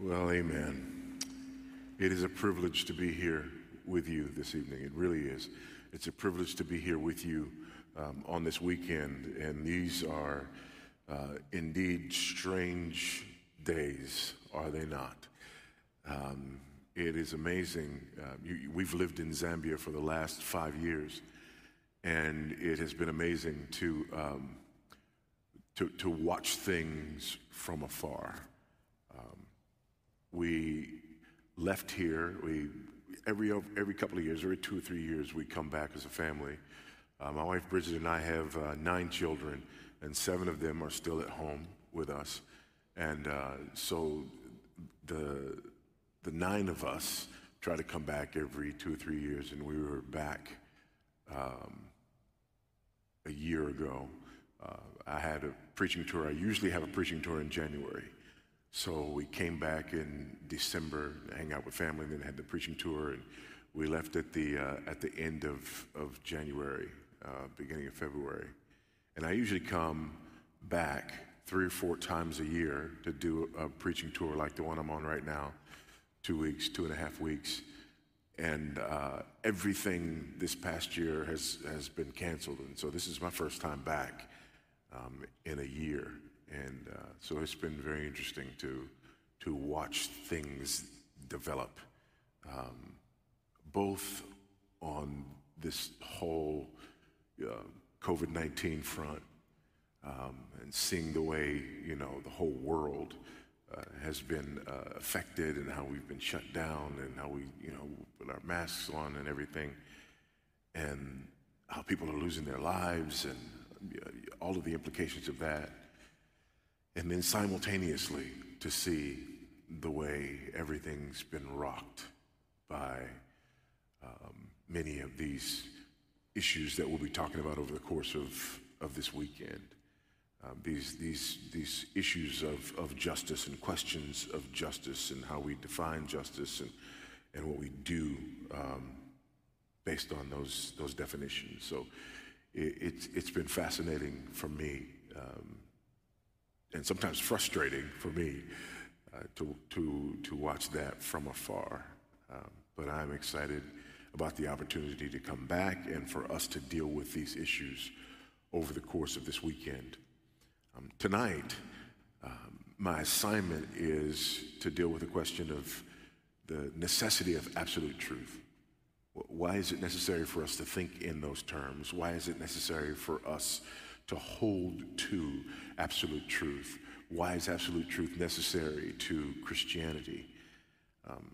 Well, amen. It is a privilege to be here with you this evening. It really is. It's a privilege to be here with you um, on this weekend. And these are uh, indeed strange days, are they not? Um, it is amazing. Uh, you, we've lived in Zambia for the last five years, and it has been amazing to, um, to, to watch things from afar. We left here. We every every couple of years, every two or three years, we come back as a family. Uh, my wife Bridget and I have uh, nine children, and seven of them are still at home with us. And uh, so the the nine of us try to come back every two or three years, and we were back um, a year ago. Uh, I had a preaching tour. I usually have a preaching tour in January. So we came back in December, hang out with family, and then had the preaching tour, and we left at the uh, at the end of of January, uh, beginning of February, and I usually come back three or four times a year to do a preaching tour like the one I'm on right now, two weeks, two and a half weeks, and uh, everything this past year has has been canceled, and so this is my first time back um, in a year. And uh, so it's been very interesting to, to watch things develop, um, both on this whole uh, COVID 19 front um, and seeing the way, you know, the whole world uh, has been uh, affected and how we've been shut down and how we, you know, put our masks on and everything, and how people are losing their lives and uh, all of the implications of that and then simultaneously to see the way everything's been rocked by um, many of these issues that we'll be talking about over the course of, of this weekend. Um, these, these, these issues of, of justice and questions of justice and how we define justice and, and what we do um, based on those, those definitions. So it, it's, it's been fascinating for me um, and sometimes frustrating for me uh, to, to, to watch that from afar. Um, but I'm excited about the opportunity to come back and for us to deal with these issues over the course of this weekend. Um, tonight, um, my assignment is to deal with the question of the necessity of absolute truth. Why is it necessary for us to think in those terms? Why is it necessary for us to hold to absolute truth. Why is absolute truth necessary to Christianity? Um,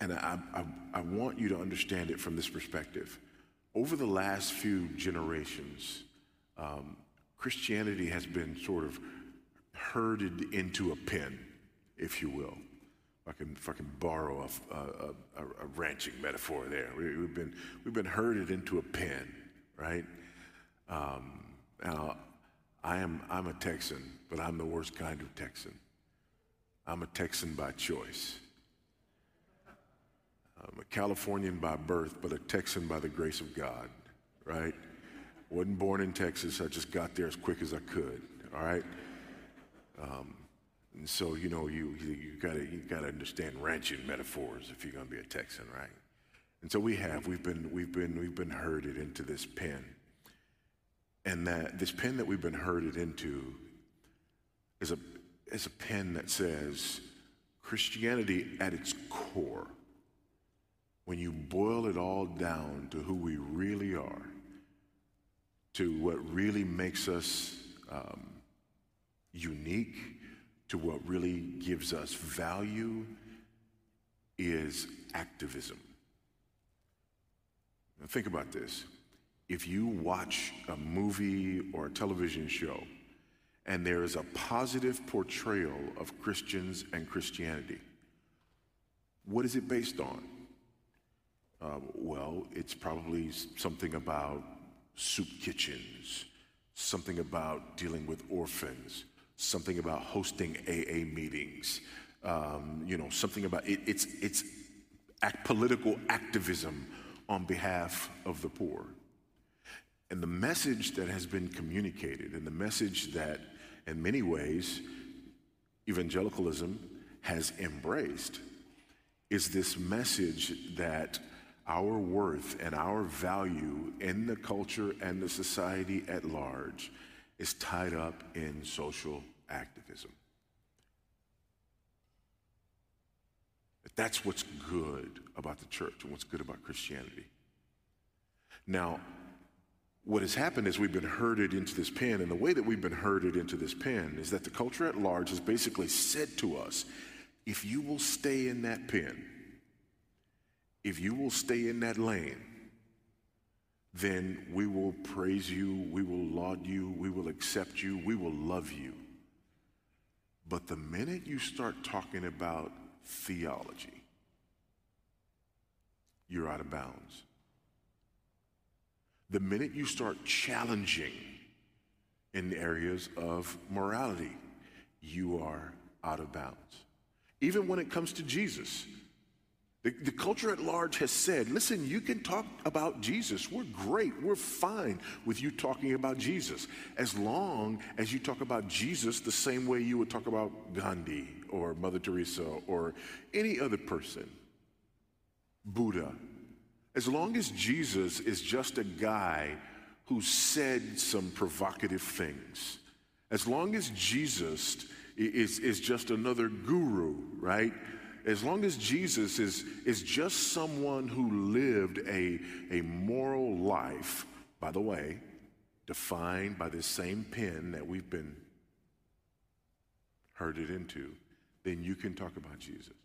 and I, I, I want you to understand it from this perspective. Over the last few generations, um, Christianity has been sort of herded into a pen, if you will. If I can, can borrow a, a, a ranching metaphor there, we, have been, we've been herded into a pen, right? Um, now, I am, I'm a Texan, but I'm the worst kind of Texan. I'm a Texan by choice. I'm a Californian by birth, but a Texan by the grace of God, right? Wasn't born in Texas. I just got there as quick as I could, all right? Um, and so, you know, you, you, gotta, you gotta understand ranching metaphors if you're gonna be a Texan, right? And so we have, we've been, we've been, we've been herded into this pen. And that this pen that we've been herded into is a, is a pen that says Christianity at its core, when you boil it all down to who we really are, to what really makes us um, unique, to what really gives us value, is activism. Now think about this if you watch a movie or a television show and there is a positive portrayal of Christians and Christianity, what is it based on? Uh, well, it's probably something about soup kitchens, something about dealing with orphans, something about hosting AA meetings, um, you know, something about it, it's, it's act, political activism on behalf of the poor. And the message that has been communicated, and the message that, in many ways, evangelicalism has embraced is this message that our worth and our value in the culture and the society at large is tied up in social activism. That's what's good about the church and what's good about Christianity. Now, what has happened is we've been herded into this pen, and the way that we've been herded into this pen is that the culture at large has basically said to us if you will stay in that pen, if you will stay in that lane, then we will praise you, we will laud you, we will accept you, we will love you. But the minute you start talking about theology, you're out of bounds. The minute you start challenging in areas of morality, you are out of bounds. Even when it comes to Jesus, the, the, culture at large has said, listen, you can talk about Jesus. We're great. We're fine with you talking about Jesus. As long as you talk about Jesus the same way you would talk about Gandhi or Mother Teresa or any other person, Buddha. As long as Jesus is just a guy who said some provocative things, as long as Jesus is, is just another guru, right? as long as Jesus is, is just someone who lived a, a moral life, by the way, defined by this same pen that we've been herded into, then you can talk about Jesus.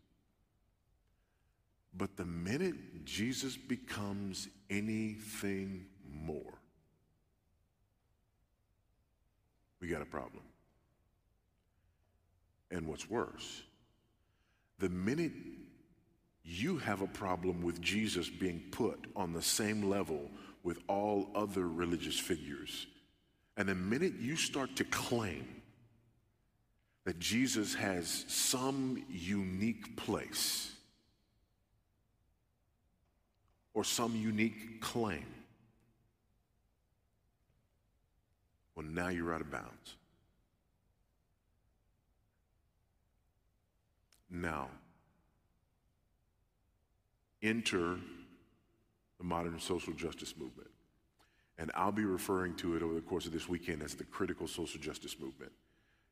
But the minute Jesus becomes anything more, we got a problem. And what's worse, the minute you have a problem with Jesus being put on the same level with all other religious figures, and the minute you start to claim that Jesus has some unique place or some unique claim, well, now you're out of bounds. now. Enter the modern social justice movement. And I'll be referring to it over the course of this weekend as the critical social justice movement.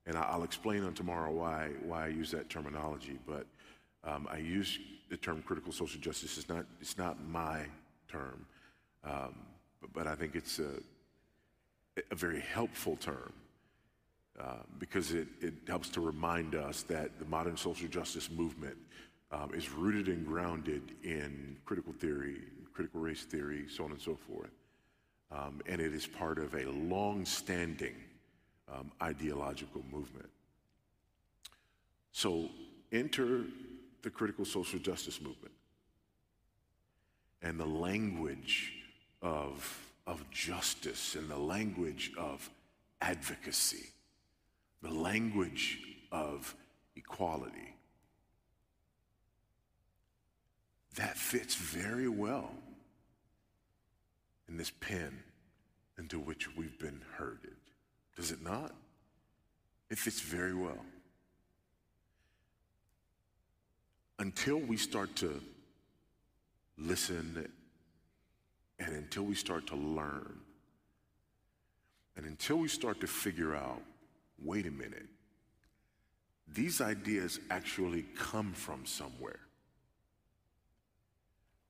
And I'll explain on tomorrow why, why I use that terminology. But um, I use the term critical social justice. It's not, it's not my term, um, but, but, I think it's a, a very helpful term uh, because it, it helps to remind us that the modern social justice movement um, is rooted and grounded in critical theory, critical race theory, so on and so forth. Um, and it is part of a long standing um, ideological movement. So enter the critical social justice movement and the language of, of justice and the language of advocacy the language of equality. That fits very well in this pen into which we've been herded. Does it not? It fits very well. Until we start to listen and until we start to learn and until we start to figure out wait a minute, these ideas actually come from somewhere.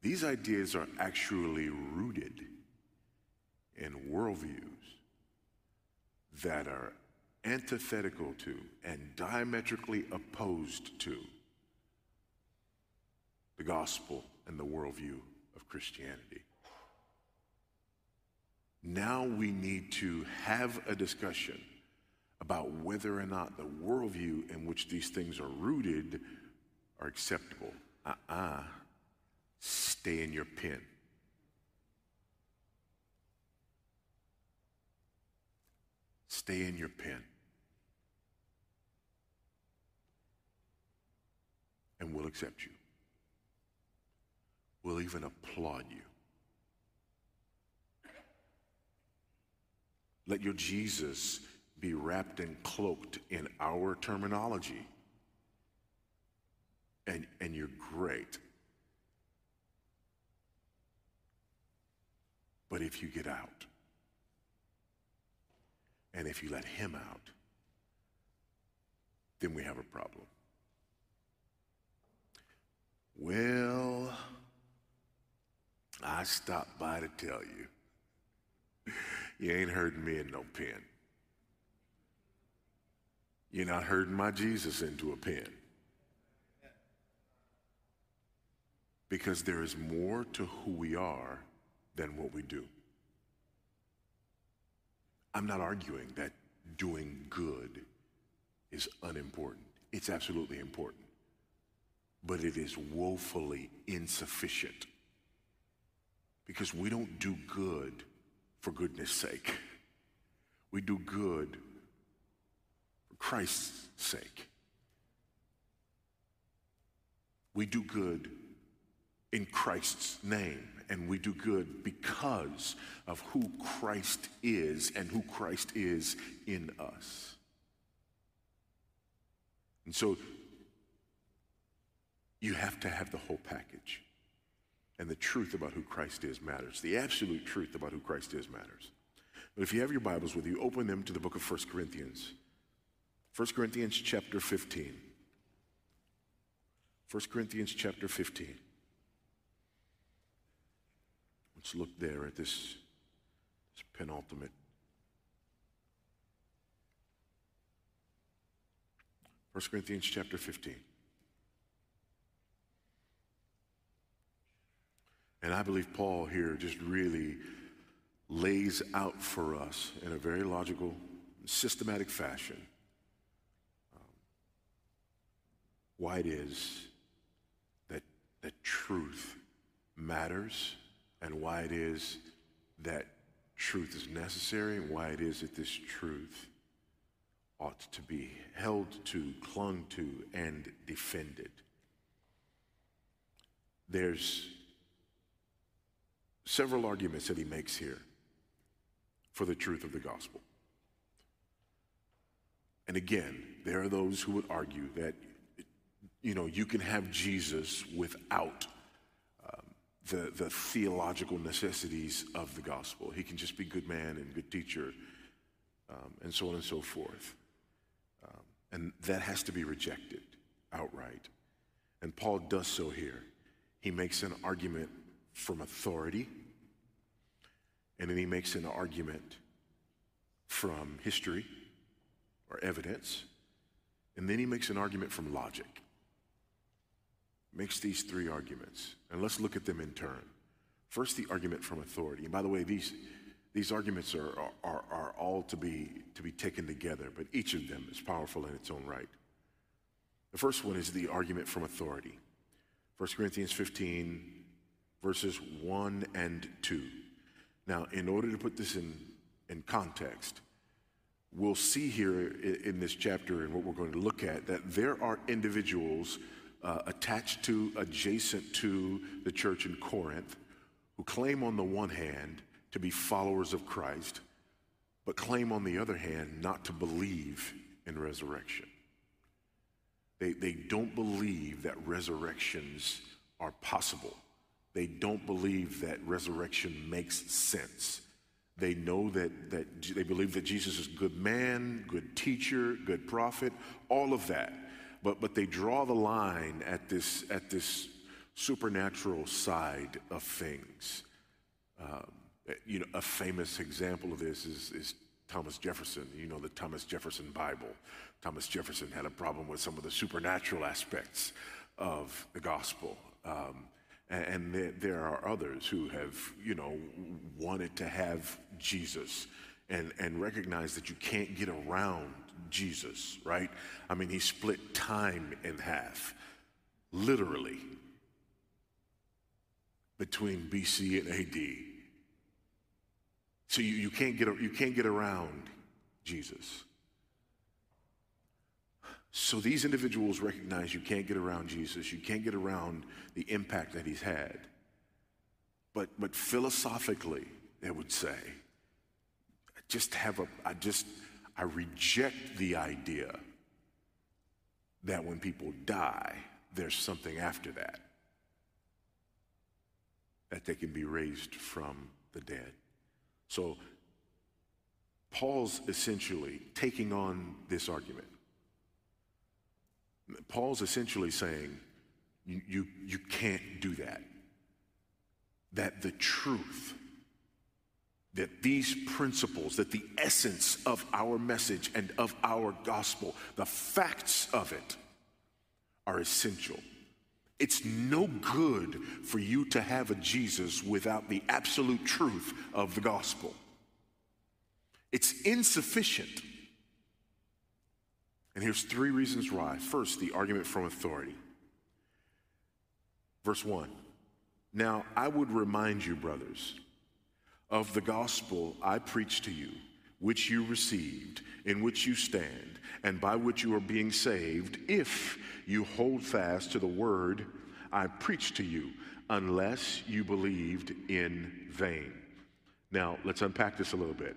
These ideas are actually rooted in worldviews that are antithetical to and diametrically opposed to the gospel and the worldview of Christianity. Now we need to have a discussion about whether or not the worldview in which these things are rooted are acceptable. Uh uh-uh. uh Stay in your pen. Stay in your pen. And we'll accept you. We'll even applaud you. Let your Jesus be wrapped and cloaked in our terminology. and, and you're great. But if you get out, and if you let him out, then we have a problem. Well, I stopped by to tell you, you ain't hurting me in no pen. You're not hurting my Jesus into a pen. Because there is more to who we are than what we do. I'm not arguing that doing good is unimportant. It's absolutely important. But it is woefully insufficient. Because we don't do good for goodness sake. We do good for Christ's sake. We do good in Christ's name, and we do good because of who Christ is and who Christ is in us. And so you have to have the whole package. And the truth about who Christ is matters. The absolute truth about who Christ is matters. But if you have your Bibles with you, open them to the book of 1 Corinthians. 1 Corinthians chapter 15. 1 Corinthians chapter 15. Let's look there at this, this penultimate. 1 Corinthians chapter 15. And I believe Paul here just really lays out for us in a very logical, systematic fashion um, why it is that, that truth matters and why it is that truth is necessary and why it is that this truth ought to be held to, clung to, and defended. There's several arguments that he makes here for the truth of the gospel. And again, there are those who would argue that, you know, you can have Jesus without the, the theological necessities of the gospel. He can just be a good man and good teacher, um, and so on and so forth. Um, and that has to be rejected outright. And Paul does so here. He makes an argument from authority, and then he makes an argument from history or evidence, and then he makes an argument from logic makes these three arguments, and let's look at them in turn. First, the argument from authority. And by the way, these, these arguments are, are, are all to be, to be taken together, but each of them is powerful in its own right. The first one is the argument from authority. 1 Corinthians 15, verses 1 and 2. Now, in order to put this in, in context, we'll see here in this chapter and what we're going to look at that there are individuals uh, attached to, adjacent to the church in Corinth, who claim on the one hand to be followers of Christ, but claim on the other hand not to believe in resurrection. They, they don't believe that resurrections are possible. They don't believe that resurrection makes sense. They know that, that they believe that Jesus is a good man, good teacher, good prophet, all of that but, but they draw the line at this, at this supernatural side of things. Um, you know, a famous example of this is, is Thomas Jefferson, you know, the Thomas Jefferson Bible. Thomas Jefferson had a problem with some of the supernatural aspects of the gospel. Um, and, there, there, are others who have, you know, wanted to have Jesus and, and recognize that you can't get around Jesus, right? I mean, he split time in half, literally, between BC and AD. So you, you, can't, get, you can't get around Jesus. So these individuals recognize you can't get around Jesus, you can't get around the impact that he's had. But, but philosophically, they would say, I just have a, I just, I reject the idea that when people die, there's something after that, that they can be raised from the dead. So Paul's essentially taking on this argument. Paul's essentially saying, you, you, can't do that. That the truth, that these principles, that the essence of our message and of our gospel, the facts of it are essential. It's no good for you to have a Jesus without the absolute truth of the gospel. It's insufficient. And here's three reasons why. First, the argument from authority. Verse 1 Now I would remind you, brothers, of the gospel I preached to you, which you received, in which you stand, and by which you are being saved, if you hold fast to the word I preached to you, unless you believed in vain. Now, let's unpack this a little bit.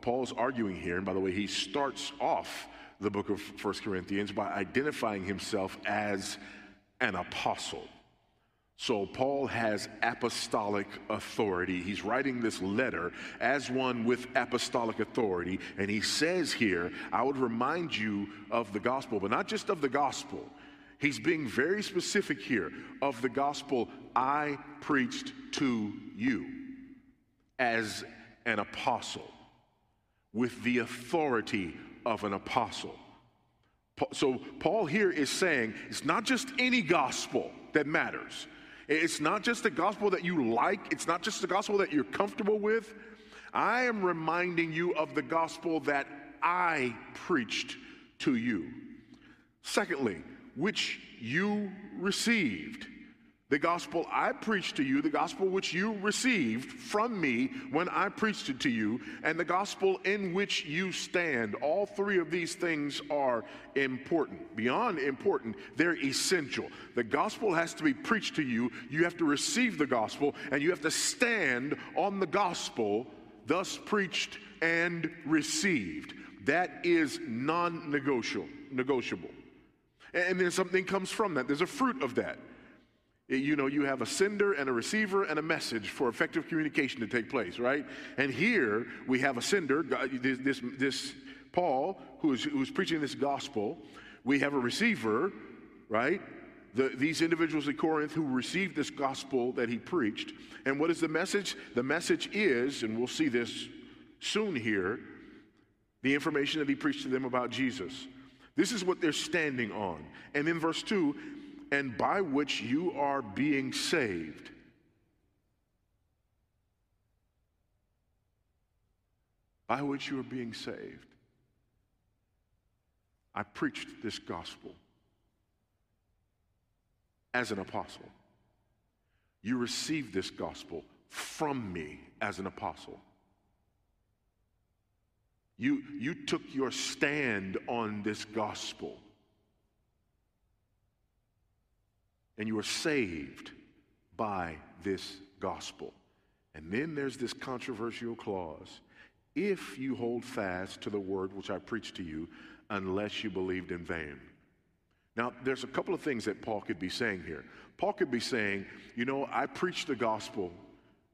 Paul's arguing here, and by the way, he starts off the book of First Corinthians by identifying himself as an apostle. So, Paul has apostolic authority. He's writing this letter as one with apostolic authority. And he says here, I would remind you of the gospel, but not just of the gospel. He's being very specific here of the gospel I preached to you as an apostle with the authority of an apostle. So, Paul here is saying it's not just any gospel that matters. It's not just the gospel that you like, it's not just the gospel that you're comfortable with. I am reminding you of the gospel that I preached to you. Secondly, which you received the gospel I preached to you, the gospel which you received from me when I preached it to you, and the gospel in which you stand. All three of these things are important. Beyond important, they're essential. The gospel has to be preached to you, you have to receive the gospel, and you have to stand on the gospel thus preached and received. That is non negotiable. Negotiable. And then something comes from that, there's a fruit of that you know, you have a sender and a receiver and a message for effective communication to take place, right? And here we have a sender, this, this, this Paul, who is, who is preaching this gospel. We have a receiver, right? The, these individuals at Corinth who received this gospel that he preached. And what is the message? The message is, and we'll see this soon here, the information that he preached to them about Jesus. This is what they're standing on. And in verse 2, and by which you are being saved. By which you are being saved. I preached this gospel as an apostle. You received this gospel from me as an apostle. You, you took your stand on this gospel. And you are saved by this gospel. And then there's this controversial clause if you hold fast to the word which I preached to you, unless you believed in vain. Now, there's a couple of things that Paul could be saying here. Paul could be saying, you know, I preached the gospel.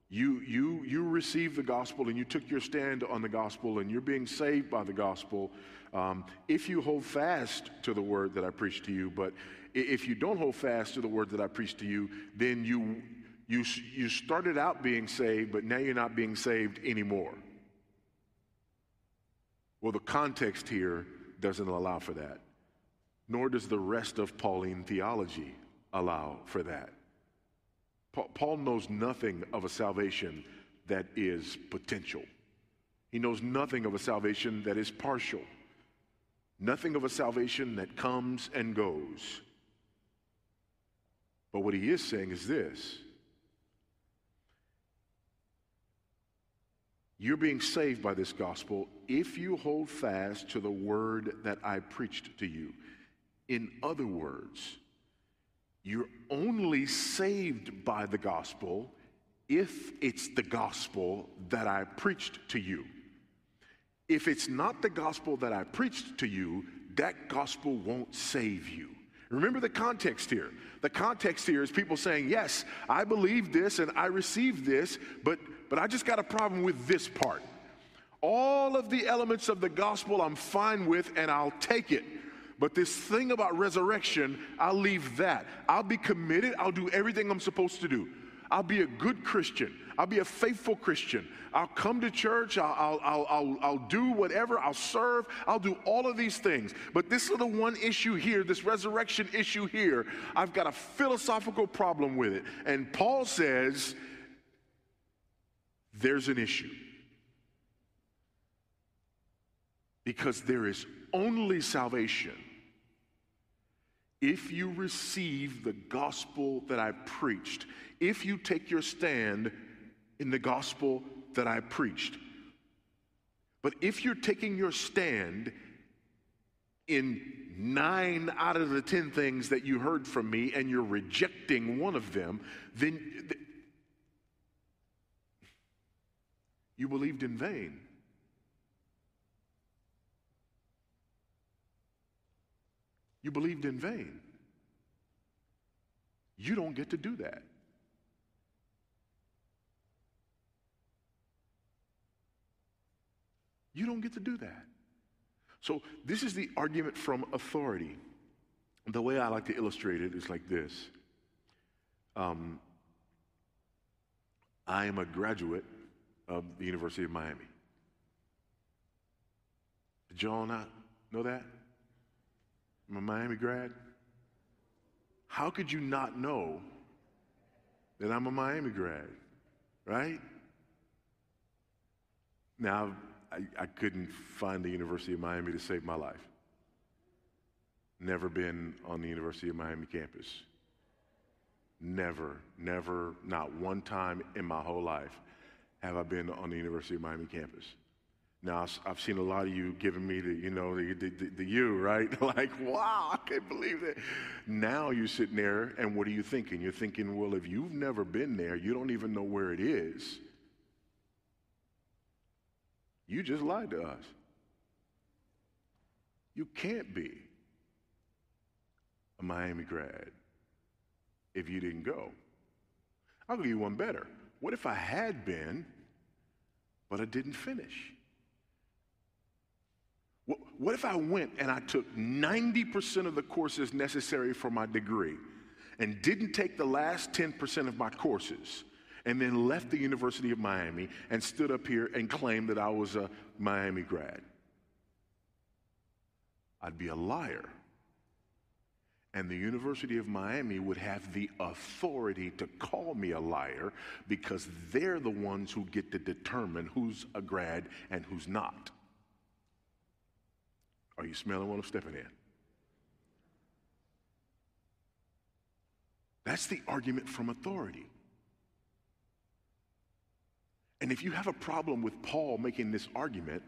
You, you, you received the gospel and you took your stand on the gospel and you're being saved by the gospel um, if you hold fast to the word that I preached to you. But if you don't hold fast to the word that I preached to you, then you, you, you started out being saved, but now you're not being saved anymore. Well, the context here doesn't allow for that, nor does the rest of Pauline theology allow for that. Paul knows nothing of a salvation that is potential. He knows nothing of a salvation that is partial. Nothing of a salvation that comes and goes. But what he is saying is this You're being saved by this gospel if you hold fast to the word that I preached to you. In other words, you're only saved by the gospel if it's the gospel that I preached to you. If it's not the gospel that I preached to you, that gospel won't save you Remember the context here. The context here is people saying, Yes, I believe this and I received this, but, but I just got a problem with this part. All of the elements of the gospel I'm fine with and I'll take it. But this thing about resurrection, I'll leave that. I'll be committed. I'll do everything I'm supposed to do. I'll be a good Christian. I'll be a faithful Christian. I'll come to church. I'll, I'll, I'll, I'll, do whatever. I'll serve. I'll do all of these things. But this little one issue here, this resurrection issue here, I've got a philosophical problem with it. And Paul says there's an issue. Because there is only salvation if you receive the gospel that I preached, if you take your stand in the gospel that I preached. But if you're taking your stand in nine out of the ten things that you heard from me and you're rejecting one of them, then you believed in vain. You believed in vain. You don't get to do that. You don't get to do that. So, this is the argument from authority. The way I like to illustrate it is like this um, I am a graduate of the University of Miami. Did y'all not know that? I'm a Miami grad. How could you not know that I'm a Miami grad, right? Now, I, I couldn't find the University of Miami to save my life. Never been on the University of Miami campus. Never, never, not one time in my whole life have I been on the University of Miami campus. Now, I've seen a lot of you giving me the, you know, the, the, the, the you, right? like, wow, I can't believe that. Now you're sitting there, and what are you thinking? You're thinking, well, if you've never been there, you don't even know where it is. You just lied to us. You can't be a Miami grad if you didn't go. I'll give you one better. What if I had been, but I didn't finish? What if I went and I took 90% of the courses necessary for my degree and didn't take the last 10% of my courses and then left the University of Miami and stood up here and claimed that I was a Miami grad? I'd be a liar. And the University of Miami would have the authority to call me a liar because they're the ones who get to determine who's a grad and who's not. Are you smelling what I'm stepping in? That's the argument from authority. And if you have a problem with Paul making this argument,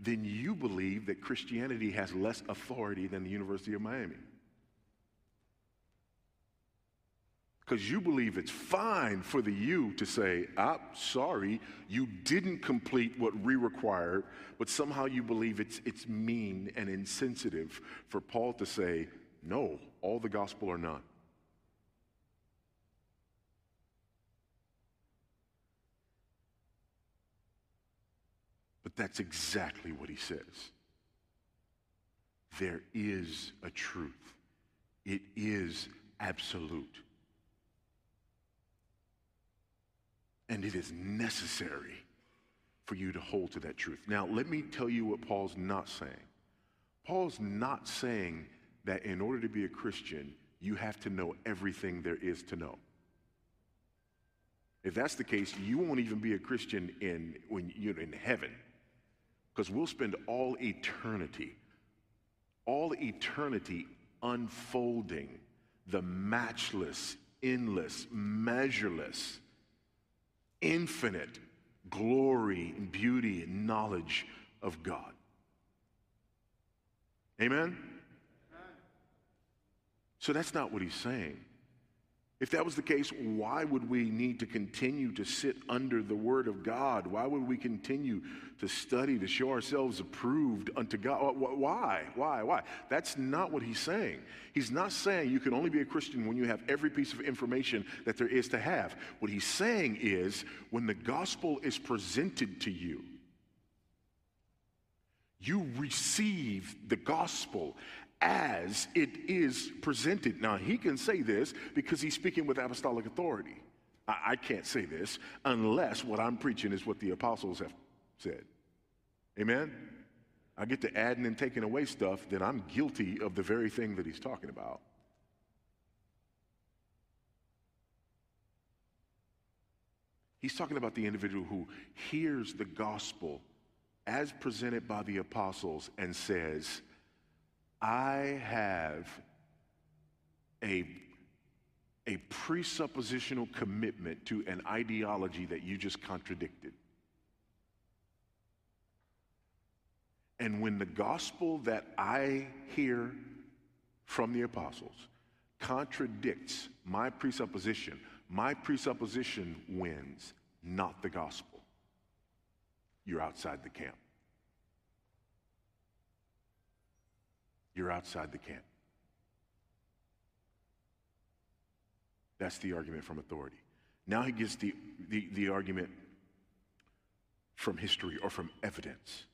then you believe that Christianity has less authority than the University of Miami. Because you believe it's fine for the you to say, I'm sorry, you didn't complete what we required, but somehow you believe it's, it's mean and insensitive for Paul to say, no, all the gospel or none. But that's exactly what he says. There is a truth, it is absolute. And it is necessary for you to hold to that truth. Now, let me tell you what Paul's not saying. Paul's not saying that in order to be a Christian, you have to know everything there is to know. If that's the case, you won't even be a Christian in when you're in heaven. Because we'll spend all eternity, all eternity unfolding the matchless, endless, measureless infinite glory and beauty and knowledge of God. Amen? So that's not what he's saying. If that was the case, why would we need to continue to sit under the Word of God? Why would we continue to study to show ourselves approved unto God? Why? Why? Why? That's not what he's saying. He's not saying you can only be a Christian when you have every piece of information that there is to have. What he's saying is when the gospel is presented to you, you receive the gospel as it is presented. Now, he can say this because he's speaking with apostolic authority. I, I, can't say this unless what I'm preaching is what the apostles have said. Amen? I get to adding and taking away stuff, then I'm guilty of the very thing that he's talking about. He's talking about the individual who hears the gospel as presented by the apostles and says, I have a, a presuppositional commitment to an ideology that you just contradicted. And when the gospel that I hear from the apostles contradicts my presupposition, my presupposition wins, not the gospel. You're outside the camp. You're outside the camp. That's the argument from authority. Now he gives the, the, the argument from history or from evidence,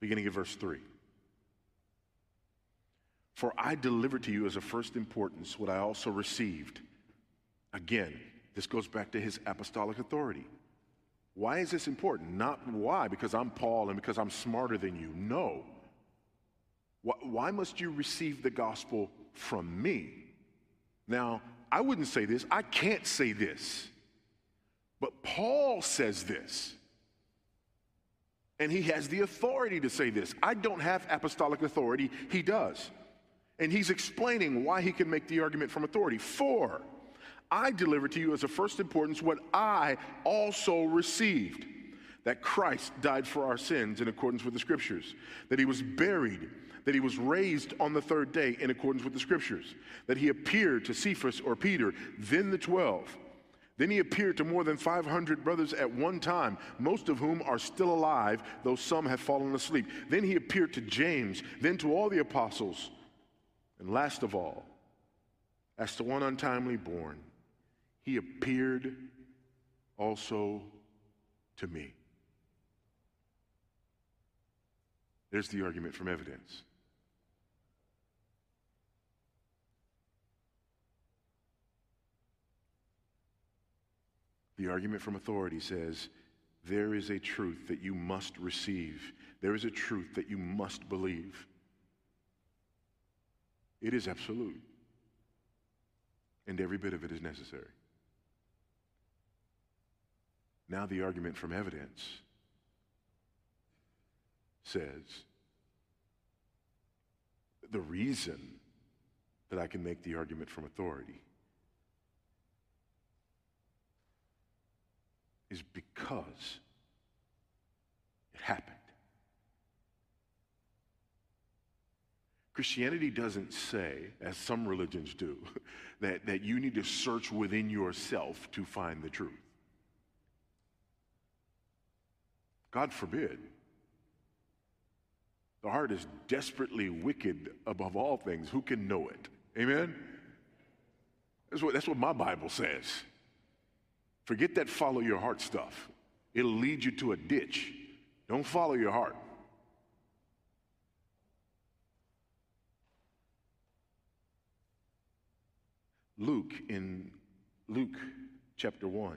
beginning of verse 3. For I delivered to you as of first importance what I also received. Again, this goes back to his apostolic authority. Why is this important? Not why, because I'm Paul and because I'm smarter than you. No. Why must you receive the gospel from me? Now, I wouldn't say this, I can't say this, but Paul says this. And he has the authority to say this. I don't have apostolic authority, he does. And he's explaining why he can make the argument from authority. For I delivered to you as of first importance what I also received that Christ died for our sins in accordance with the scriptures, that he was buried that he was raised on the third day in accordance with the scriptures, that he appeared to Cephas or Peter, then the twelve. Then he appeared to more than 500 brothers at one time, most of whom are still alive, though some have fallen asleep. Then he appeared to James, then to all the apostles. And last of all, as to one untimely born, he appeared also to me. There's the argument from evidence. The argument from authority says there is a truth that you must receive, there is a truth that you must believe. It is absolute, and every bit of it is necessary. Now, the argument from evidence says the reason that I can make the argument from authority is because it happened. Christianity doesn't say, as some religions do, that, that you need to search within yourself to find the truth. God forbid. The heart is desperately wicked above all things. Who can know it? Amen? That's what, that's what my Bible says. Forget that follow your heart stuff. It'll lead you to a ditch. Don't follow your heart. Luke in Luke chapter 1,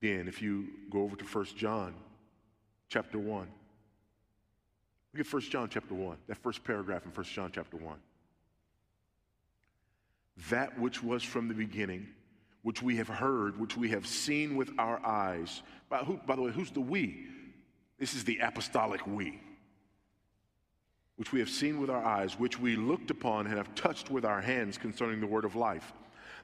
Then, if you go over to 1 John chapter 1, look at 1 John chapter 1, that first paragraph in 1 John chapter 1. that which was from the beginning, which we have heard, which we have seen with our eyes. By, who, by the way, who's the we? This is the apostolic we. Which we have seen with our eyes, which we looked upon and have touched with our hands concerning the word of life.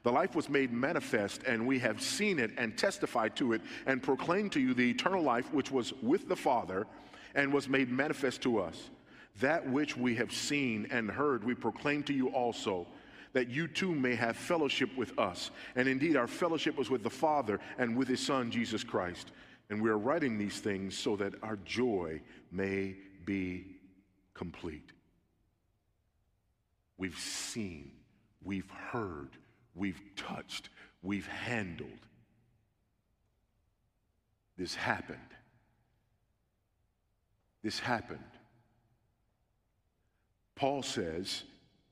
The life was made manifest, and we have seen it and testified to it and proclaimed to you the eternal life which was with the Father and was made manifest to us. That which we have seen and heard, we proclaim to you also that you too may have fellowship with us. And indeed, our fellowship was with the Father and with His Son, Jesus Christ. And we are writing these things so that our joy may be complete. We've seen, we've heard, we've touched, we've handled. This happened. This happened. Paul says,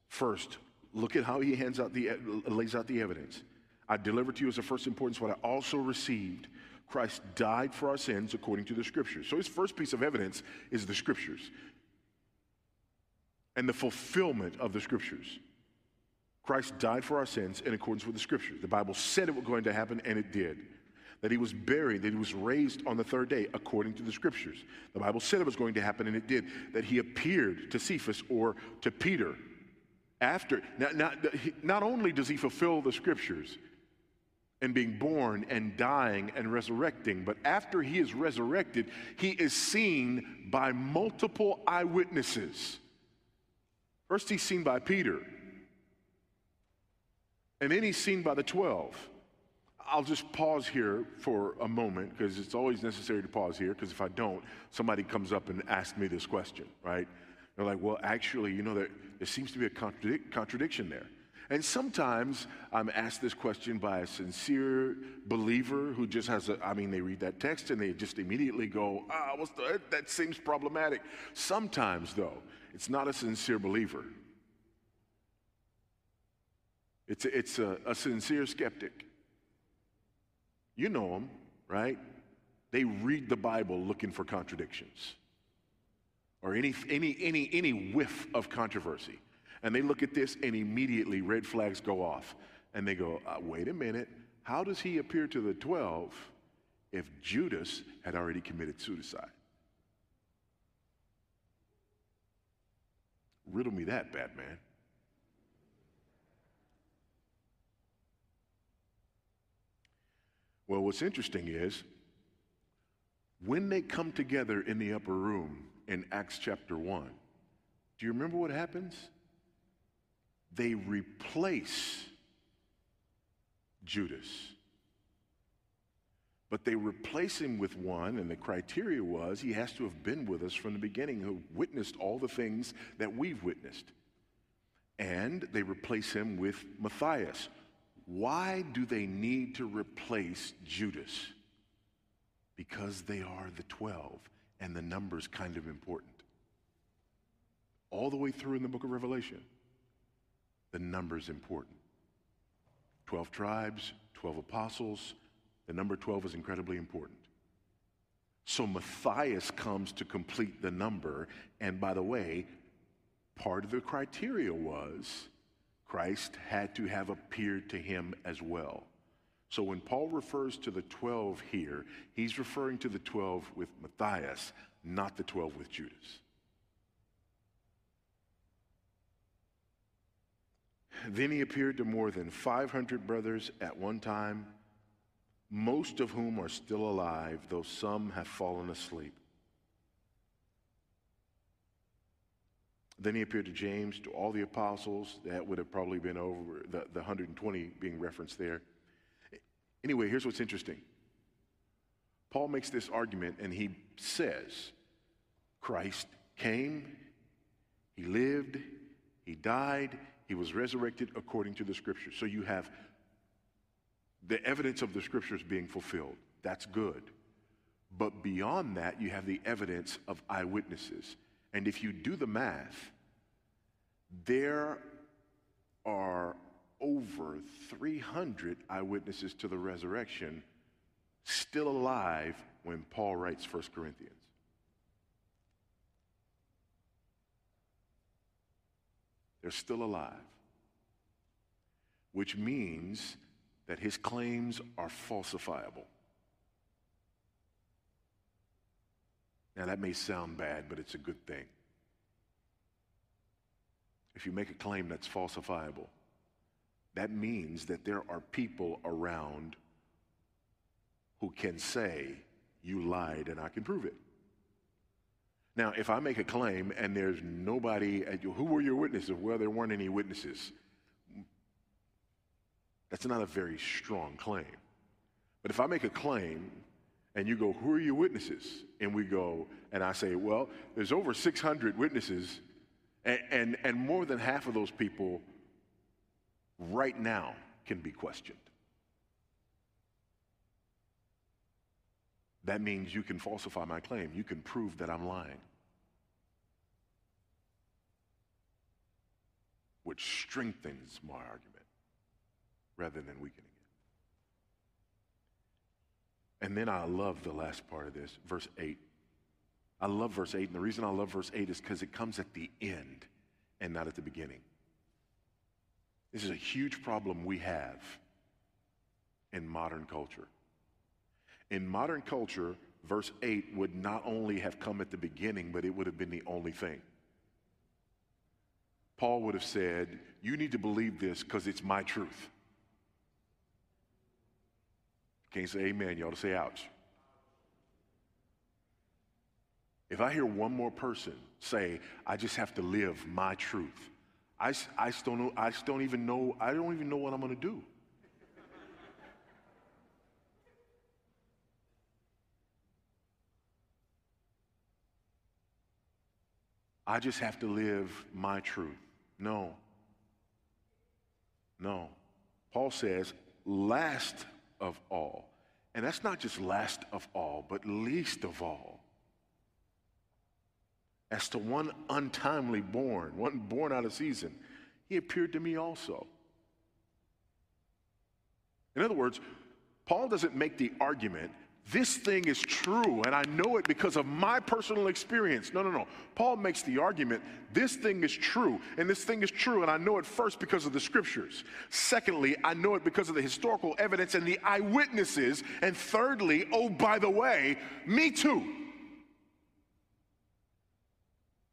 first, Look at how he hands out the, lays out the evidence. I delivered to you as of first importance what I also received. Christ died for our sins according to the scriptures. So his first piece of evidence is the scriptures and the fulfillment of the scriptures. Christ died for our sins in accordance with the scriptures. The Bible said it was going to happen, and it did. That he was buried, that he was raised on the third day, according to the scriptures. The Bible said it was going to happen, and it did. That he appeared to Cephas or to Peter, after, not, not, not only does he fulfill the scriptures and being born and dying and resurrecting, but after he is resurrected, he is seen by multiple eyewitnesses. First, he's seen by Peter, and then he's seen by the 12. I'll just pause here for a moment because it's always necessary to pause here because if I don't, somebody comes up and asks me this question, right? They're like, well, actually, you know, there, there seems to be a contradic- contradiction there. And sometimes I'm asked this question by a sincere believer who just has a, I mean, they read that text and they just immediately go, ah, the, that seems problematic. Sometimes, though, it's not a sincere believer. It's a, it's a, a sincere skeptic. You know them, right? They read the Bible looking for contradictions or any, any, any, any whiff of controversy. And they look at this and immediately red flags go off. And they go, uh, wait a minute, how does he appear to the 12 if Judas had already committed suicide? Riddle me that, Batman. Well, what's interesting is when they come together in the upper room, in Acts chapter 1. Do you remember what happens? They replace Judas. But they replace him with one, and the criteria was he has to have been with us from the beginning, who witnessed all the things that we've witnessed. And they replace him with Matthias. Why do they need to replace Judas? Because they are the 12 and the number's kind of important. All the way through in the book of Revelation, the number's important. 12 tribes, 12 apostles, the number 12 is incredibly important. So Matthias comes to complete the number, and by the way, part of the criteria was Christ had to have appeared to him as well. So when Paul refers to the 12 here, he's referring to the 12 with Matthias, not the 12 with Judas. Then he appeared to more than 500 brothers at one time, most of whom are still alive, though some have fallen asleep. Then he appeared to James, to all the apostles. That would have probably been over the, the 120 being referenced there. Anyway, here's what's interesting Paul makes this argument and he says, Christ came, he lived, he died, he was resurrected according to the scriptures. So you have the evidence of the scriptures being fulfilled. That's good. But beyond that, you have the evidence of eyewitnesses. And if you do the math, there are over 300 eyewitnesses to the resurrection still alive when Paul writes 1 Corinthians. They're still alive. which means that his claims are falsifiable. Now, that may sound bad, but it's a good thing. If you make a claim that's falsifiable, that means that there are people around who can say, You lied and I can prove it. Now, if I make a claim and there's nobody, at you, who were your witnesses? Well, there weren't any witnesses. That's not a very strong claim. But if I make a claim and you go, Who are your witnesses? And we go, and I say, Well, there's over 600 witnesses, and, and, and more than half of those people right now can be questioned. That means you can falsify my claim. You can prove that I'm lying. Which strengthens my argument rather than weakening it. And then I love the last part of this, verse 8. I love verse 8, and the reason I love verse 8 is because it comes at the end and not at the beginning. This is a huge problem we have in modern culture. In modern culture, verse 8 would not only have come at the beginning, but it would have been the only thing. Paul would have said, You need to believe this because it's my truth. Can't say amen. You ought to say ouch. If I hear one more person say, I just have to live my truth, I, I, know, I don't even know, I don't even know what I'm going to do. I just have to live my truth. No. No. Paul says, last of all. And that's not just last of all, but least of all. As to one untimely born, one born out of season, he appeared to me also. In other words, Paul doesn't make the argument this thing is true and I know it because of my personal experience. No, no, no. Paul makes the argument this thing is true and this thing is true and I know it first because of the scriptures. Secondly, I know it because of the historical evidence and the eyewitnesses. And thirdly, oh, by the way, me too.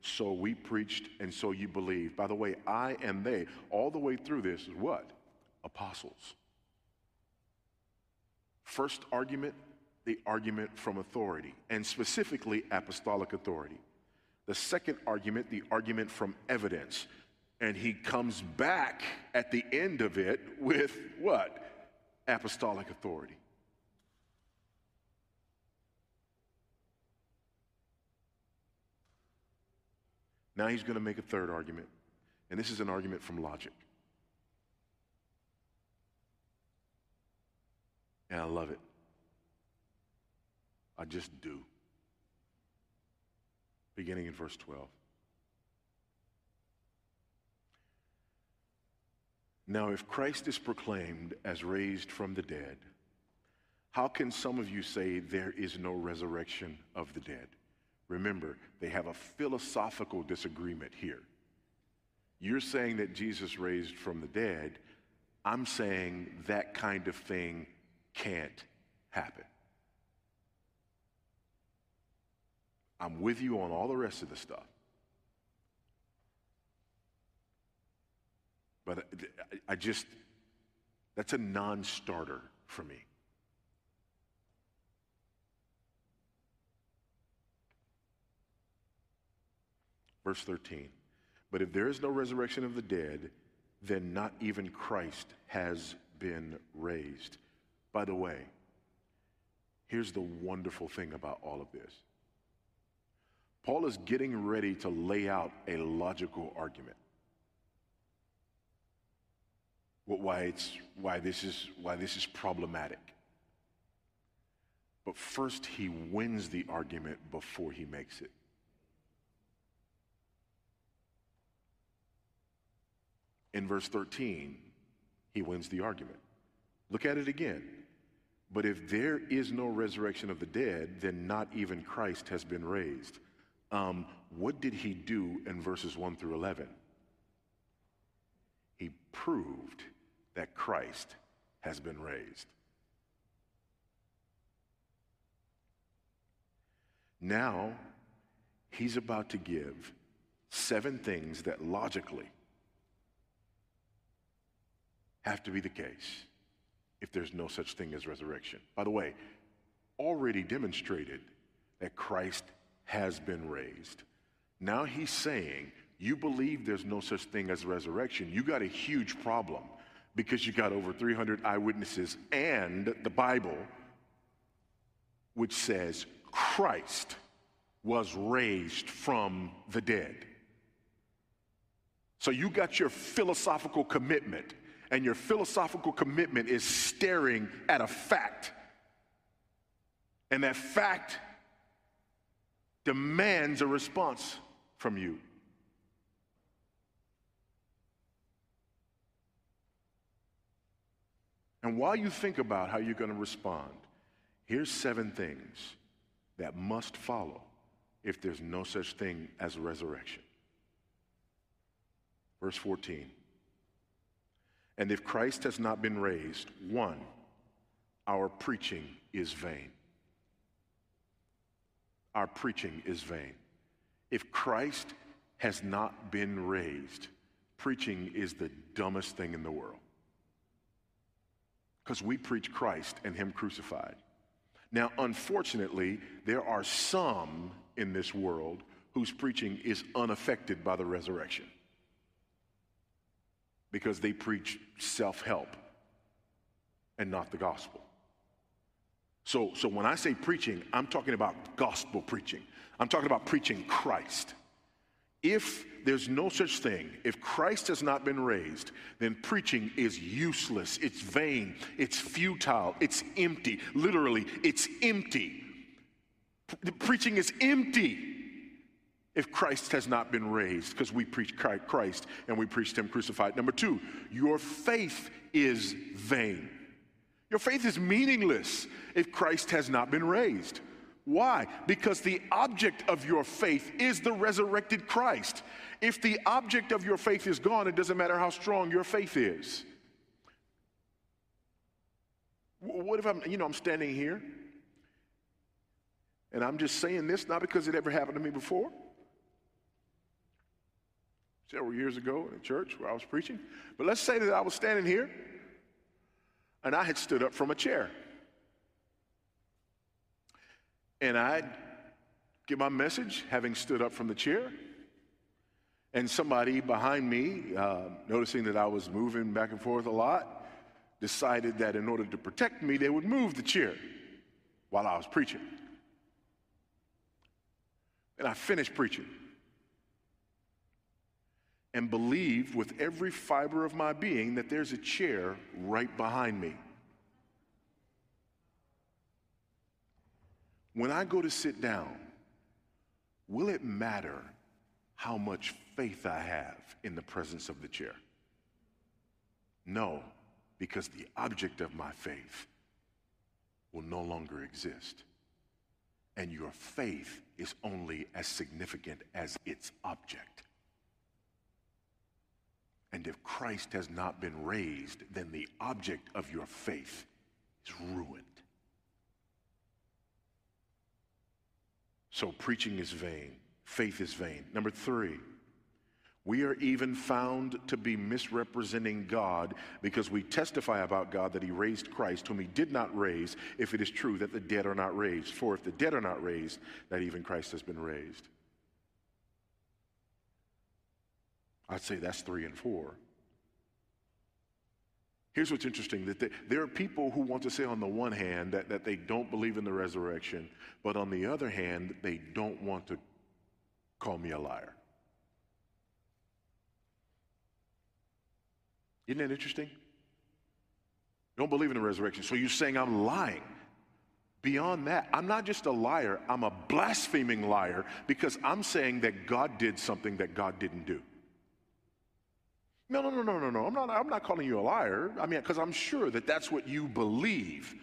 so we preached and so you believed. By the way, I and they, all the way through this is what? Apostles. First argument the argument from authority, and specifically apostolic authority. The second argument, the argument from evidence. And he comes back at the end of it with what? Apostolic authority. Now he's going to make a third argument, and this is an argument from logic. And I love it. I just do. Beginning in verse 12. Now, if Christ is proclaimed as raised from the dead, how can some of you say there is no resurrection of the dead? Remember, they have a philosophical disagreement here. You're saying that Jesus raised from the dead. I'm saying that kind of thing can't happen. I'm with you on all the rest of the stuff. But I just, that's a non starter for me. Verse 13. But if there is no resurrection of the dead, then not even Christ has been raised. By the way, here's the wonderful thing about all of this Paul is getting ready to lay out a logical argument. why, it's, why, this is, why this is problematic. But first, he wins the argument before he makes it. In verse 13, he wins the argument. Look at it again. But if there is no resurrection of the dead, then not even Christ has been raised. Um, what did he do in verses 1 through 11? He proved that Christ has been raised. Now, he's about to give seven things that logically have to be the case if there's no such thing as resurrection. By the way, already demonstrated that Christ has been raised. Now he's saying, you believe there's no such thing as resurrection. You got a huge problem because you got over 300 eyewitnesses and the Bible, which says Christ was raised from the dead. So you got your philosophical commitment and your philosophical commitment is staring at a fact. And that fact demands a response from you. And while you think about how you're going to respond, here's seven things that must follow if there's no such thing as resurrection. Verse 14. And if Christ has not been raised, one, our preaching is vain. Our preaching is vain. If Christ has not been raised, preaching is the dumbest thing in the world. Because we preach Christ and Him crucified. Now, unfortunately, there are some in this world whose preaching is unaffected by the resurrection because they preach self help and not the gospel. So, so when I say preaching, I'm talking about gospel preaching. I'm talking about preaching Christ. If there's no such thing, if Christ has not been raised, then preaching is useless, it's vain, it's futile, it's empty. Literally, it's empty. preaching is empty if Christ has not been raised, because we preach Christ and we preached Him crucified. Number two, your faith is vain. Your faith is meaningless if Christ has not been raised. Why? Because the object of your faith is the resurrected Christ. If the object of your faith is gone, it doesn't matter how strong your faith is. What if I'm, you know, I'm standing here and I'm just saying this not because it ever happened to me before, several years ago in a church where I was preaching. But let's say that I was standing here and I had stood up from a chair. And I'd give my message having stood up from the chair. And somebody behind me, uh, noticing that I was moving back and forth a lot, decided that in order to protect me, they would move the chair while I was preaching. And I finished preaching and believe with every fiber of my being that there's a chair right behind me. When I go to sit down, will it matter how much faith I have in the presence of the chair? No, because the object of my faith will no longer exist. And your faith is only as significant as its object. And if Christ has not been raised, then the object of your faith is ruined. So preaching is vain, faith is vain. Number three, we are even found to be misrepresenting God because we testify about God that He raised Christ, whom He did not raise, if it is true that the dead are not raised. For if the dead are not raised, that even Christ has been raised. I'd say that's three and four. Here's what's interesting that there are people who want to say, on the one hand, that, that they don't believe in the resurrection, but on the other hand, they don't want to call me a liar. Isn't that interesting? Don't believe in the resurrection. So you're saying I'm lying. Beyond that, I'm not just a liar, I'm a blaspheming liar because I'm saying that God did something that God didn't do. No, no, no, no, no, no. I'm not, I'm not calling you a liar. I mean, because I'm sure that that's what you believe.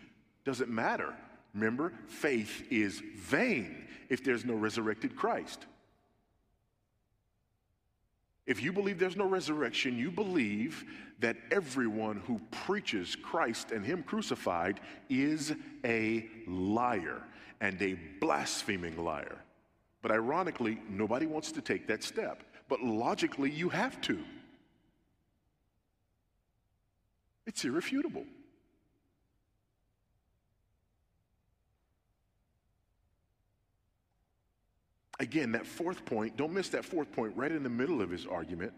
Doesn't matter. Remember, faith is vain if there's no resurrected Christ. If you believe there's no resurrection, you believe that everyone who preaches Christ and Him crucified is a liar and a blaspheming liar. But ironically, nobody wants to take that step. But logically, you have to. It's irrefutable. Again, that fourth point, don't miss that fourth point right in the middle of his argument.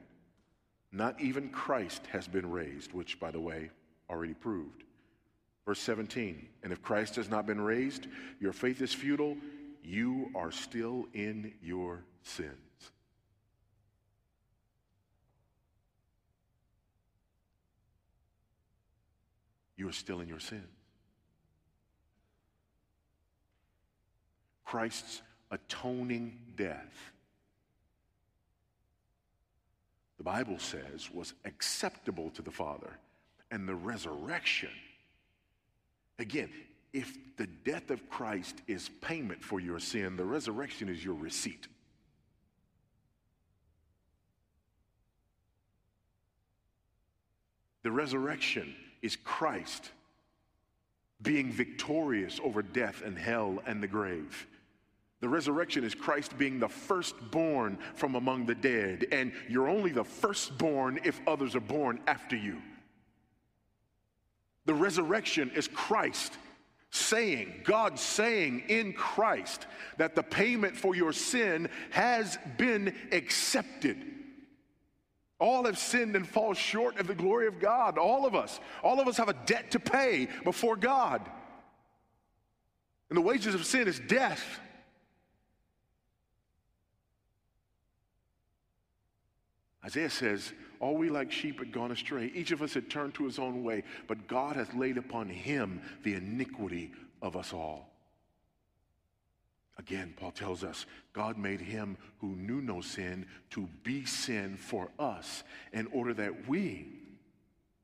Not even Christ has been raised, which, by the way, already proved. Verse 17, and if Christ has not been raised, your faith is futile, you are still in your sins. You are still in your sins. Christ's atoning death, the Bible says, was acceptable to the Father. And the resurrection, again, if the death of Christ is payment for your sin, the resurrection is your receipt. The resurrection is Christ being victorious over death and hell and the grave. The resurrection is Christ being the firstborn from among the dead, and you're only the firstborn if others are born after you. The resurrection is Christ saying, God saying in Christ that the payment for your sin has been accepted. All have sinned and fall short of the glory of God. All of us. All of us have a debt to pay before God. And the wages of sin is death. Isaiah says, All we like sheep had gone astray. Each of us had turned to his own way, but God hath laid upon him the iniquity of us all. Again, Paul tells us God made him who knew no sin to be sin for us in order that we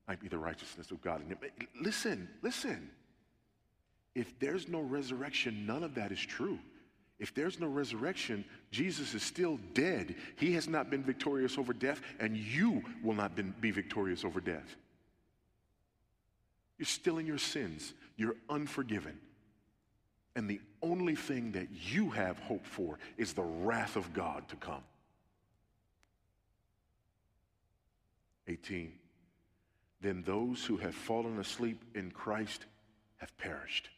might be the righteousness of God. Listen, listen. If there's no resurrection, none of that is true. If there's no resurrection, Jesus is still dead. He has not been victorious over death, and you will not be victorious over death. You're still in your sins, you're unforgiven. And the only thing that you have hope for is the wrath of God to come. 18. Then those who have fallen asleep in Christ have perished.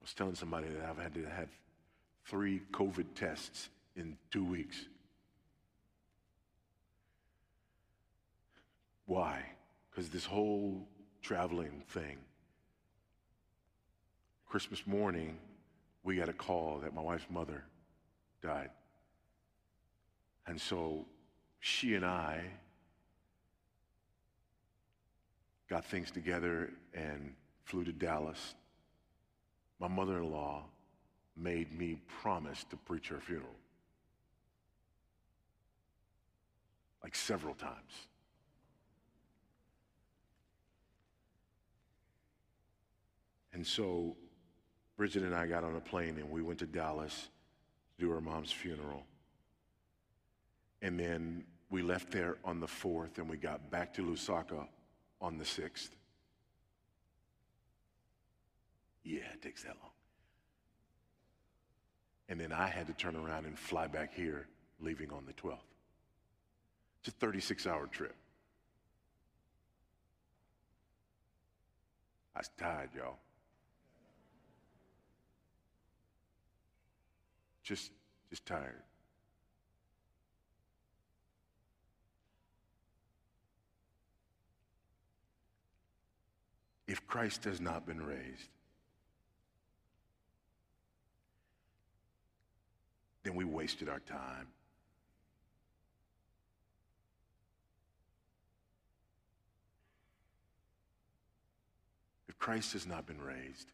I was telling somebody that I've had to have three COVID tests in two weeks. Why? Because this whole traveling thing. Christmas morning, we got a call that my wife's mother died. And so she and I got things together and flew to Dallas my mother in law made me promise to preach her funeral. Like several times. And so Bridget and I got on a plane and we went to Dallas to do her mom's funeral. And then we left there on the 4th and we got back to Lusaka on the 6th. Yeah, it takes that long. And then I had to turn around and fly back here, leaving on the 12th. It's a 36 hour trip. I was tired, y'all. just, just tired. If Christ has not been raised, then we wasted our time. If Christ has not been raised,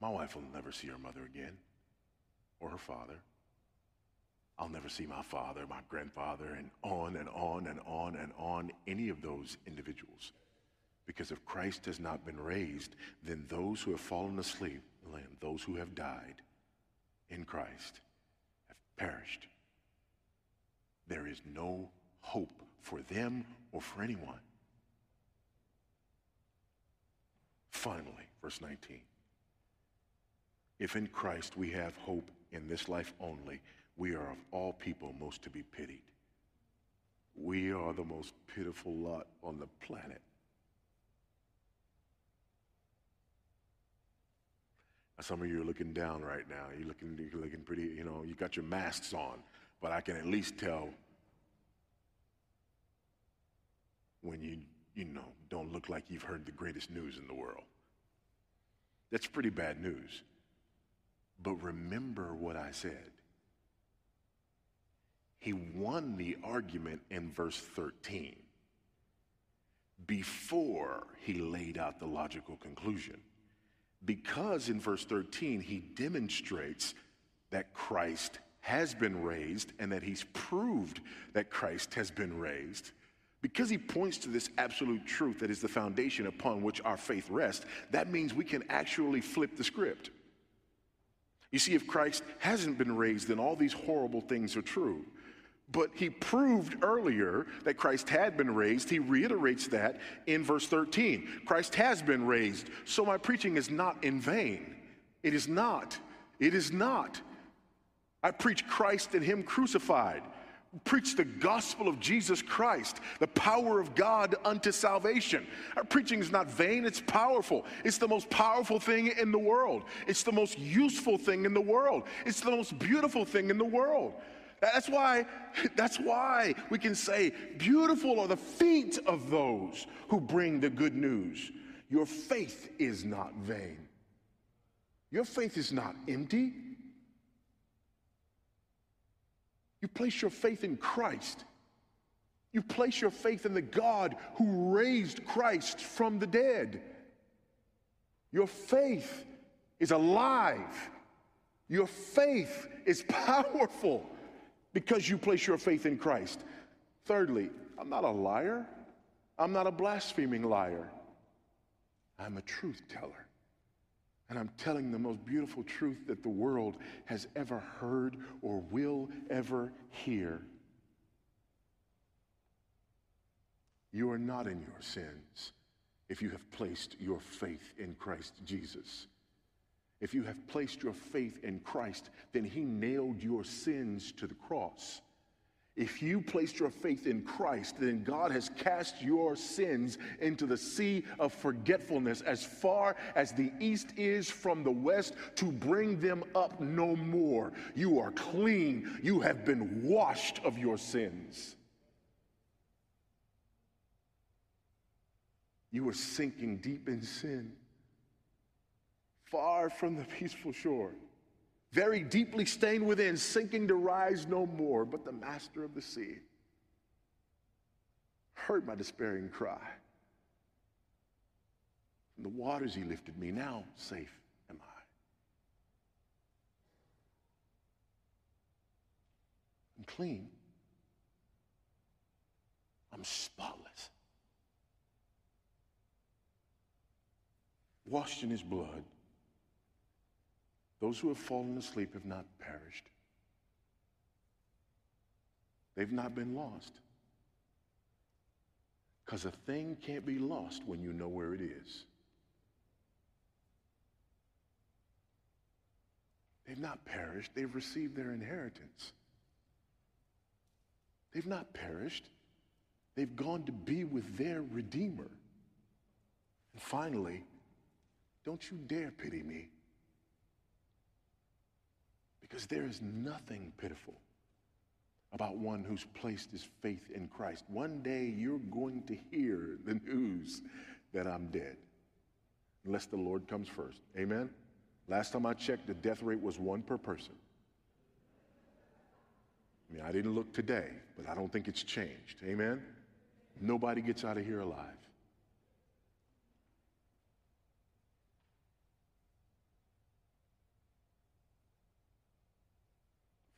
my wife will never see her mother again or her father. I'll never see my father, my grandfather, and on and on and on and on, any of those individuals. Because if Christ has not been raised, then those who have fallen asleep, those who have died in Christ, have perished. There is no hope for them or for anyone. Finally, verse 19. If in Christ we have hope in this life only, we are of all people most to be pitied. We are the most pitiful lot on the planet. Some of you are looking down right now. You're looking, you're looking pretty, you know, you got your masks on, but I can at least tell when you, you know, don't look like you've heard the greatest news in the world. That's pretty bad news. But remember what I said. He won the argument in verse 13 before he laid out the logical conclusion. Because in verse 13, he demonstrates that Christ has been raised and that he's proved that Christ has been raised. Because he points to this absolute truth that is the foundation upon which our faith rests, that means we can actually flip the script. You see, if Christ hasn't been raised, then all these horrible things are true. But he proved earlier that Christ had been raised. He reiterates that in verse 13. Christ has been raised. So my preaching is not in vain. It is not. It is not. I preach Christ and Him crucified. Preach the gospel of Jesus Christ, the power of God unto salvation. Our preaching is not vain, it's powerful. It's the most powerful thing in the world. It's the most useful thing in the world. It's the most beautiful thing in the world. That's why, that's why we can say, Beautiful are the feet of those who bring the good news. Your faith is not vain. Your faith is not empty. You place your faith in Christ. You place your faith in the God who raised Christ from the dead. Your faith is alive. Your faith is powerful because you place your faith in Christ. Thirdly, I'm not a liar. I'm not a blaspheming liar. I'm a truth teller. And I'm telling the most beautiful truth that the world has ever heard or will ever hear. You are not in your sins if you have placed your faith in Christ Jesus. If you have placed your faith in Christ, then He nailed your sins to the cross. If you placed your faith in Christ, then God has cast your sins into the sea of forgetfulness as far as the east is from the west to bring them up no more. You are clean. You have been washed of your sins. You were sinking deep in sin far from the peaceful shore, very deeply stained within, sinking to rise no more. But the master of the sea heard my despairing cry. From the waters he lifted me, now safe am I. I'm clean. I'm spotless. Washed in his blood. Those who have fallen asleep have not perished. They've not been lost. Because a thing can't be lost when you know where it is. They've not perished, they've received their inheritance. They've not perished, they've gone to be with their Redeemer. And finally, don't you dare pity me. Because there is nothing pitiful about one who's placed his faith in Christ. One day you're going to hear the news that I'm dead, unless the Lord comes first. Amen? Last time I checked, the death rate was one per person. I mean, I didn't look today, but I don't think it's changed. Amen? Nobody gets out of here alive.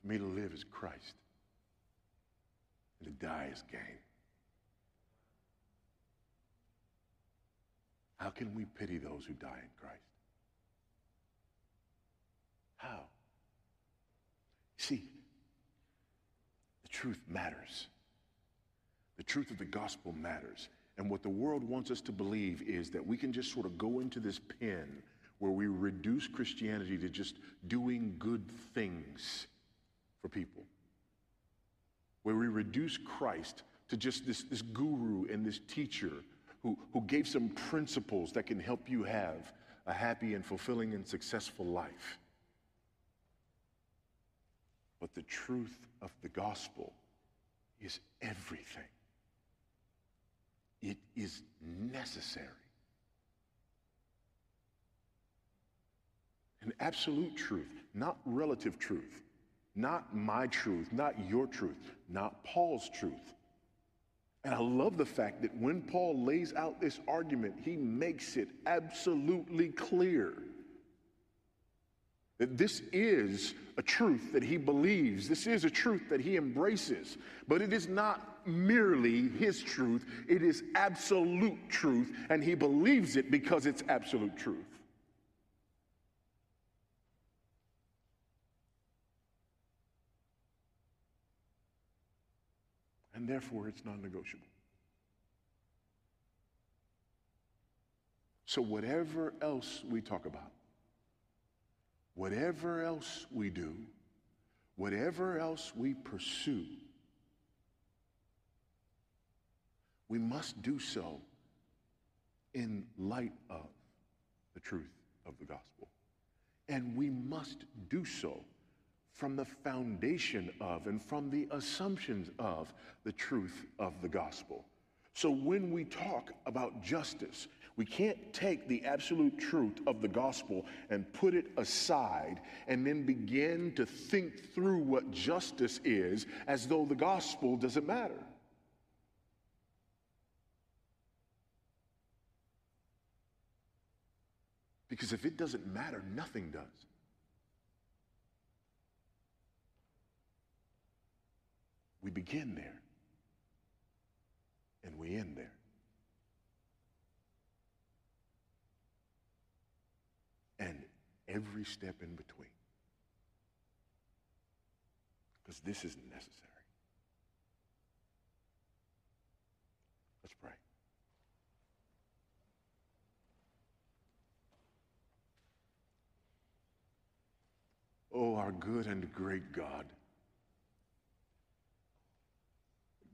For me to live is Christ, and to die is gain. How can we pity those who die in Christ? How? See, the truth matters. The truth of the gospel matters. And what the world wants us to believe is that we can just sort of go into this pen where we reduce Christianity to just doing good things for people, where we reduce Christ to just this, this guru and this teacher who, who gave some principles that can help you have a happy and fulfilling and successful life. But the truth of the gospel is everything. It is necessary. An absolute truth, not relative truth, not my truth, not your truth, not Paul's truth. And I love the fact that when Paul lays out this argument, he makes it absolutely clear that this is a truth that he believes, this is a truth that he embraces, but it is not merely his truth, it is absolute truth, and he believes it because it's absolute truth. And therefore, it's non negotiable. So, whatever else we talk about, whatever else we do, whatever else we pursue, we must do so in light of the truth of the gospel. And we must do so from the foundation of and from the assumptions of the truth of the gospel. So when we talk about justice, we can't take the absolute truth of the gospel and put it aside and then begin to think through what justice is as though the gospel doesn't matter. Because if it doesn't matter, nothing does. We begin there and we end there. and every step in between. Because this isn't necessary. Let's pray. Oh, our good and great God.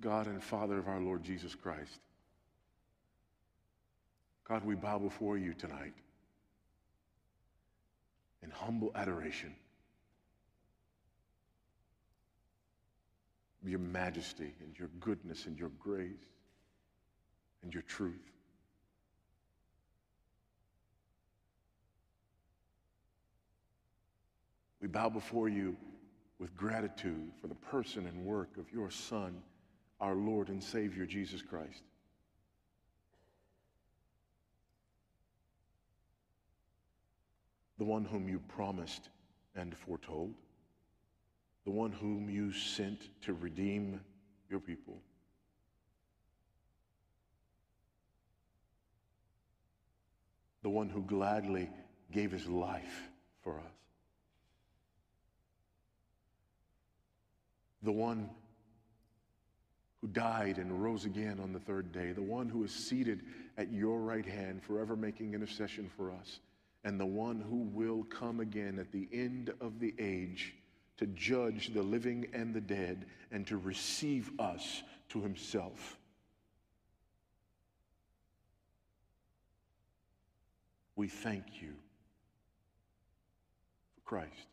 God and Father of our Lord Jesus Christ. God, we bow before you tonight in humble adoration. Your majesty and your goodness and your grace and your truth. We bow before you with gratitude for the person and work of your Son, our Lord and Savior, Jesus Christ. the one whom you promised and foretold, the one whom you sent to redeem your people. The one who gladly gave his life for us. The one who died and rose again on the third day. The one who is seated at your right hand, forever making intercession for us and the one who will come again at the end of the age to judge the living and the dead and to receive us to himself. We thank you for Christ.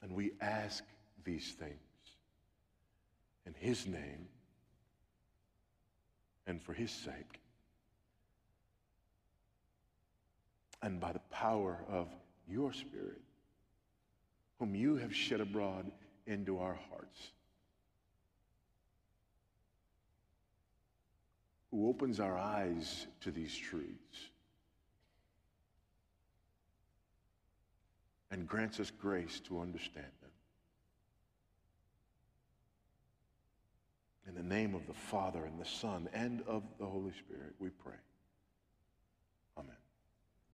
And we ask these things in his name and for his sake. and by the power of your Spirit, whom you have shed abroad into our hearts, who opens our eyes to these truths, and grants us grace to understand them. In the name of the Father and the Son and of the Holy Spirit, we pray.